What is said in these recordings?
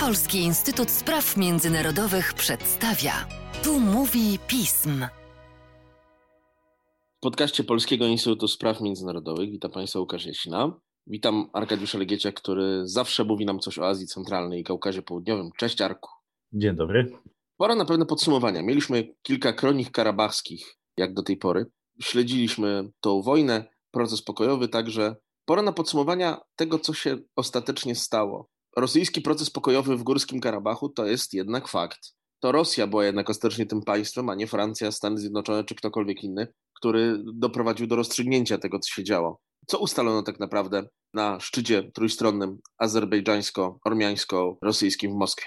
Polski Instytut Spraw Międzynarodowych przedstawia. Tu mówi pism. W podcaście Polskiego Instytutu Spraw Międzynarodowych witam Państwa Łukasz Jasina. Witam Arkadiusza Legiecia, który zawsze mówi nam coś o Azji Centralnej i Kaukazie Południowym. Cześć Arku. Dzień dobry. Pora na pewne podsumowania. Mieliśmy kilka kronik karabachskich, jak do tej pory. Śledziliśmy tą wojnę, proces pokojowy także. Pora na podsumowania tego, co się ostatecznie stało. Rosyjski proces pokojowy w Górskim Karabachu to jest jednak fakt. To Rosja była jednak ostatecznie tym państwem, a nie Francja, Stany Zjednoczone czy ktokolwiek inny, który doprowadził do rozstrzygnięcia tego, co się działo. Co ustalono tak naprawdę na szczycie trójstronnym azerbejdżańsko-ormiańsko-rosyjskim w Moskwie?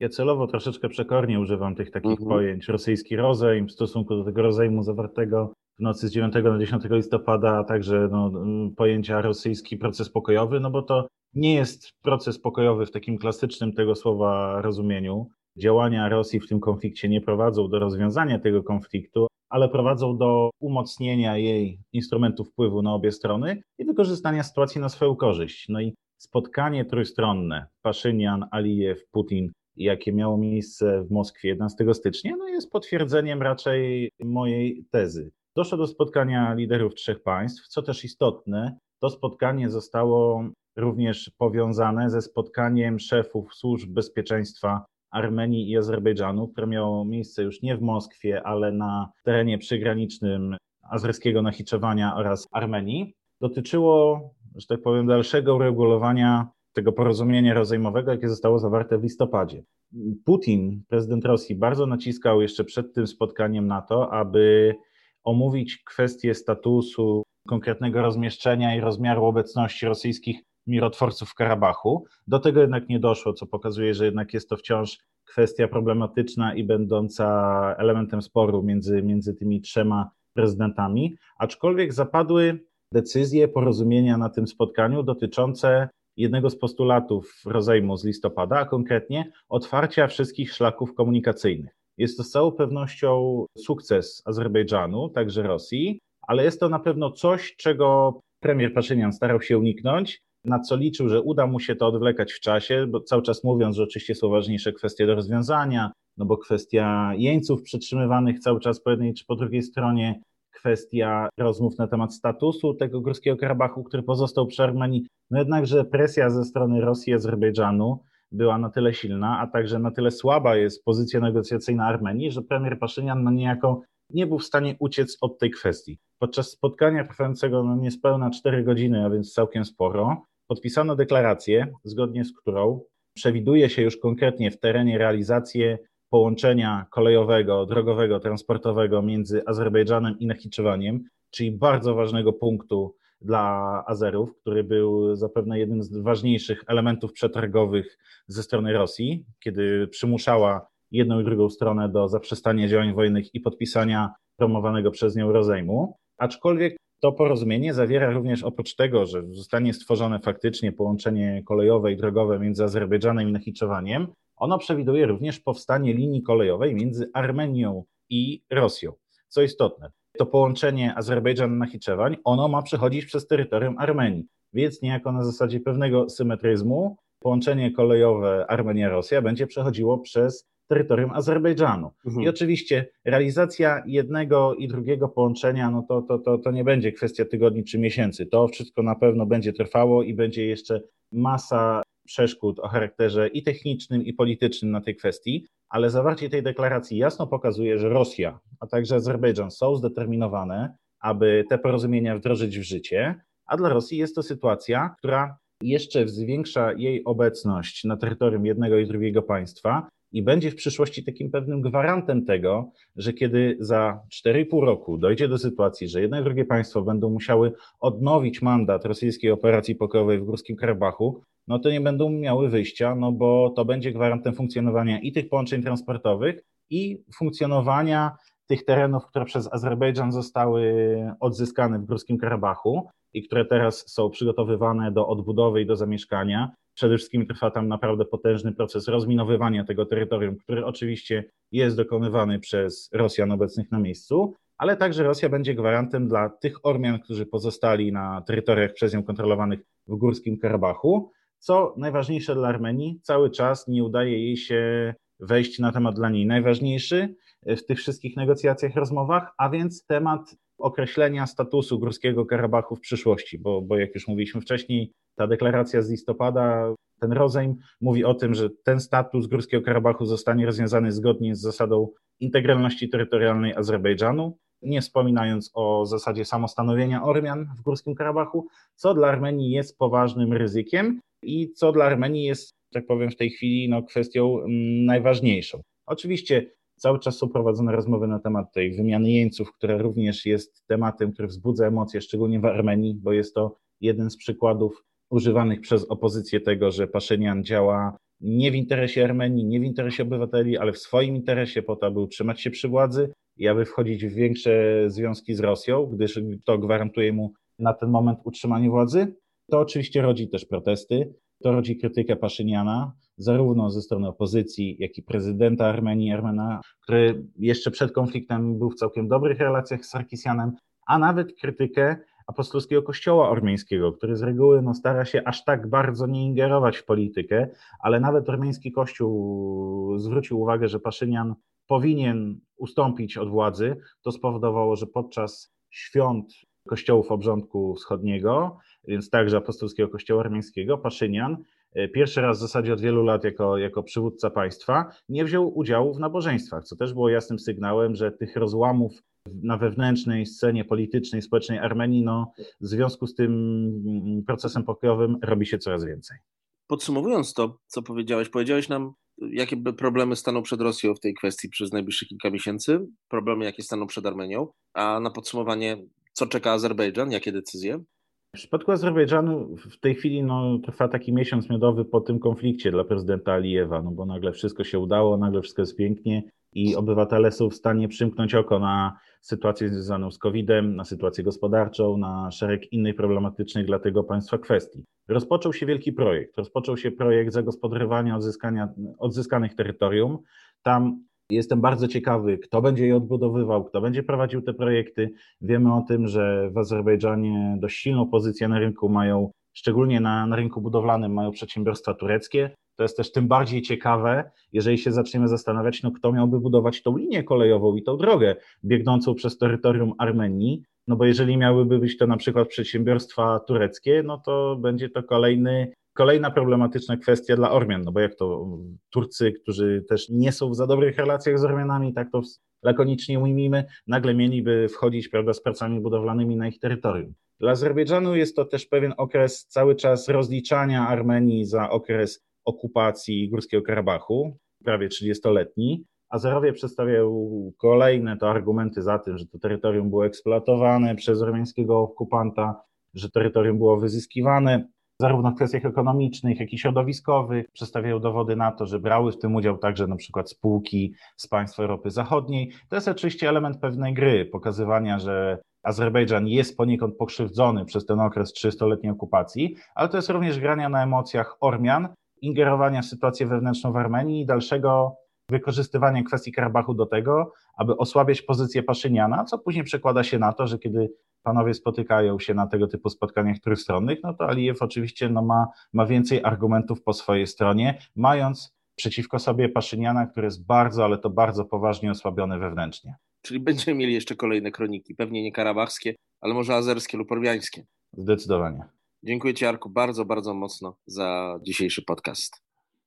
Ja celowo troszeczkę przekornie używam tych takich mhm. pojęć. Rosyjski rozejm w stosunku do tego rozejmu zawartego w nocy z 9 na 10 listopada, a także no, pojęcia rosyjski proces pokojowy, no bo to nie jest proces pokojowy w takim klasycznym tego słowa rozumieniu. Działania Rosji w tym konflikcie nie prowadzą do rozwiązania tego konfliktu, ale prowadzą do umocnienia jej instrumentów wpływu na obie strony i wykorzystania sytuacji na swoją korzyść. No i spotkanie trójstronne Paszynian, Alijew, Putin, jakie miało miejsce w Moskwie 11 stycznia, no jest potwierdzeniem raczej mojej tezy. Doszło do spotkania liderów trzech państw, co też istotne, to spotkanie zostało również powiązane ze spotkaniem szefów służb bezpieczeństwa Armenii i Azerbejdżanu, które miało miejsce już nie w Moskwie, ale na terenie przygranicznym azerskiego Nachiczewania oraz Armenii. Dotyczyło, że tak powiem, dalszego uregulowania tego porozumienia rozejmowego, jakie zostało zawarte w listopadzie. Putin, prezydent Rosji, bardzo naciskał jeszcze przed tym spotkaniem na to, aby omówić kwestię statusu konkretnego rozmieszczenia i rozmiaru obecności rosyjskich mirotworców w Karabachu. Do tego jednak nie doszło, co pokazuje, że jednak jest to wciąż kwestia problematyczna i będąca elementem sporu między, między tymi trzema prezydentami, aczkolwiek zapadły decyzje, porozumienia na tym spotkaniu dotyczące jednego z postulatów rozejmu z listopada, a konkretnie otwarcia wszystkich szlaków komunikacyjnych. Jest to z całą pewnością sukces Azerbejdżanu, także Rosji, ale jest to na pewno coś, czego premier Paszynian starał się uniknąć, na co liczył, że uda mu się to odwlekać w czasie, bo cały czas mówiąc, że oczywiście są ważniejsze kwestie do rozwiązania, no bo kwestia jeńców przetrzymywanych cały czas po jednej czy po drugiej stronie, kwestia rozmów na temat statusu tego Górskiego Karabachu, który pozostał przy Armenii, no jednakże presja ze strony Rosji i Azerbejdżanu była na tyle silna, a także na tyle słaba jest pozycja negocjacyjna Armenii, że premier Paszynian no niejako nie był w stanie uciec od tej kwestii. Podczas spotkania trwającego no niespełna 4 godziny, a więc całkiem sporo, podpisano deklarację, zgodnie z którą przewiduje się już konkretnie w terenie realizację połączenia kolejowego, drogowego, transportowego między Azerbejdżanem i Nachiczewaniem, czyli bardzo ważnego punktu dla Azerów, który był zapewne jednym z ważniejszych elementów przetargowych ze strony Rosji, kiedy przymuszała jedną i drugą stronę do zaprzestania działań wojennych i podpisania promowanego przez nią rozejmu. Aczkolwiek to porozumienie zawiera również oprócz tego, że zostanie stworzone faktycznie połączenie kolejowe i drogowe między Azerbejdżanem i Nachiczewaniem, ono przewiduje również powstanie linii kolejowej między Armenią i Rosją. Co istotne, to połączenie Azerbejdżan-Nachiczewań, ono ma przechodzić przez terytorium Armenii, więc niejako na zasadzie pewnego symetryzmu połączenie kolejowe Armenia-Rosja będzie przechodziło przez terytorium Azerbejdżanu. Mhm. I oczywiście realizacja jednego i drugiego połączenia, no to, to, to, to nie będzie kwestia tygodni czy miesięcy. To wszystko na pewno będzie trwało i będzie jeszcze masa przeszkód o charakterze i technicznym, i politycznym na tej kwestii, ale zawarcie tej deklaracji jasno pokazuje, że Rosja, a także Azerbejdżan są zdeterminowane, aby te porozumienia wdrożyć w życie, a dla Rosji jest to sytuacja, która jeszcze zwiększa jej obecność na terytorium jednego i drugiego państwa, i będzie w przyszłości takim pewnym gwarantem tego, że kiedy za 4,5 roku dojdzie do sytuacji, że jedno i drugie państwo będą musiały odnowić mandat rosyjskiej operacji pokojowej w Górskim Karabachu, no to nie będą miały wyjścia, no bo to będzie gwarantem funkcjonowania i tych połączeń transportowych, i funkcjonowania tych terenów, które przez Azerbejdżan zostały odzyskane w Górskim Karabachu i które teraz są przygotowywane do odbudowy i do zamieszkania. Przede wszystkim trwa tam naprawdę potężny proces rozminowywania tego terytorium, który oczywiście jest dokonywany przez Rosjan obecnych na miejscu, ale także Rosja będzie gwarantem dla tych Ormian, którzy pozostali na terytoriach przez nią kontrolowanych w Górskim Karabachu, Co najważniejsze dla Armenii, cały czas nie udaje jej się wejść na temat dla niej najważniejszy w tych wszystkich negocjacjach, rozmowach, a więc temat określenia statusu Górskiego Karabachu w przyszłości, bo, bo jak już mówiliśmy wcześniej, ta deklaracja z listopada, ten rozejm mówi o tym, że ten status Górskiego Karabachu zostanie rozwiązany zgodnie z zasadą integralności terytorialnej Azerbejdżanu, nie wspominając o zasadzie samostanowienia Ormian w Górskim Karabachu, co dla Armenii jest poważnym ryzykiem i co dla Armenii jest, tak powiem, w tej chwili no, kwestią mm, najważniejszą. Oczywiście cały czas są prowadzone rozmowy na temat tej wymiany jeńców, która również jest tematem, który wzbudza emocje, szczególnie w Armenii, bo jest to jeden z przykładów używanych przez opozycję tego, że Paszynian działa nie w interesie Armenii, nie w interesie obywateli, ale w swoim interesie po to, aby utrzymać się przy władzy i aby wchodzić w większe związki z Rosją, gdyż to gwarantuje mu na ten moment utrzymanie władzy. To oczywiście rodzi też protesty, to rodzi krytykę Paszyniana, zarówno ze strony opozycji, jak i prezydenta Armenii, Armena, który jeszcze przed konfliktem był w całkiem dobrych relacjach z Sarkisianem, a nawet krytykę apostolskiego kościoła ormiańskiego, który z reguły no, stara się aż tak bardzo nie ingerować w politykę, ale nawet ormiański kościół zwrócił uwagę, że Paszynian powinien ustąpić od władzy. To spowodowało, że podczas świąt kościołów obrządku wschodniego, więc także apostolskiego kościoła armeńskiego, Paszynian e, pierwszy raz w zasadzie od wielu lat jako, jako przywódca państwa nie wziął udziału w nabożeństwach, co też było jasnym sygnałem, że tych rozłamów na wewnętrznej scenie politycznej, społecznej Armenii, no, w związku z tym mm, procesem pokojowym robi się coraz więcej. Podsumowując to, co powiedziałeś, powiedziałeś nam, jakie problemy staną przed Rosją w tej kwestii przez najbliższe kilka miesięcy, problemy, jakie staną przed Armenią, a na podsumowanie, co czeka Azerbejdżan, jakie decyzje? W przypadku Azerbejdżanu w tej chwili no, trwa taki miesiąc miodowy po tym konflikcie dla prezydenta Alijewa, no bo nagle wszystko się udało, nagle wszystko jest pięknie i obywatele są w stanie przymknąć oko na sytuację związaną z COVID-em, na sytuację gospodarczą, na szereg innych problematycznych dla tego państwa kwestii. Rozpoczął się wielki projekt. Rozpoczął się projekt zagospodarowania odzyskania, odzyskanych terytorium. Tam Jestem bardzo ciekawy, kto będzie je odbudowywał, kto będzie prowadził te projekty. Wiemy o tym, że w Azerbejdżanie dość silną pozycję na rynku mają, szczególnie na, na rynku budowlanym, mają przedsiębiorstwa tureckie. To jest też tym bardziej ciekawe, jeżeli się zaczniemy zastanawiać, no kto miałby budować tą linię kolejową i tą drogę biegnącą przez terytorium Armenii. No bo jeżeli miałyby być to na przykład przedsiębiorstwa tureckie, no to będzie to kolejny Kolejna problematyczna kwestia dla Ormian, no bo jak to Turcy, którzy też nie są w za dobrych relacjach z Ormianami, tak to lakonicznie ujmijmy, nagle mieliby wchodzić prawda, z pracami budowlanymi na ich terytorium. Dla Azerbejdżanu jest to też pewien okres cały czas rozliczania Armenii za okres okupacji Górskiego Karabachu, prawie 30-letni. Azerowie przedstawiają kolejne to argumenty za tym, że to terytorium było eksploatowane przez ormiańskiego okupanta, że terytorium było wyzyskiwane zarówno w kwestiach ekonomicznych, jak i środowiskowych. Przedstawiają dowody na to, że brały w tym udział także na przykład spółki z państw Europy Zachodniej. To jest oczywiście element pewnej gry, pokazywania, że Azerbejdżan jest poniekąd pokrzywdzony przez ten okres 30-letniej okupacji, ale to jest również grania na emocjach Ormian, ingerowania w sytuację wewnętrzną w Armenii i dalszego wykorzystywania kwestii Karabachu do tego, aby osłabiać pozycję Paszyniana, co później przekłada się na to, że kiedy panowie spotykają się na tego typu spotkaniach trójstronnych, no to Alijew oczywiście no ma, ma więcej argumentów po swojej stronie, mając przeciwko sobie Paszyniana, który jest bardzo, ale to bardzo poważnie osłabiony wewnętrznie. Czyli będziemy mieli jeszcze kolejne kroniki, pewnie nie karabachskie, ale może azerskie lub ormiańskie. Zdecydowanie. Dziękuję Ci, Arku, bardzo, bardzo mocno za dzisiejszy podcast.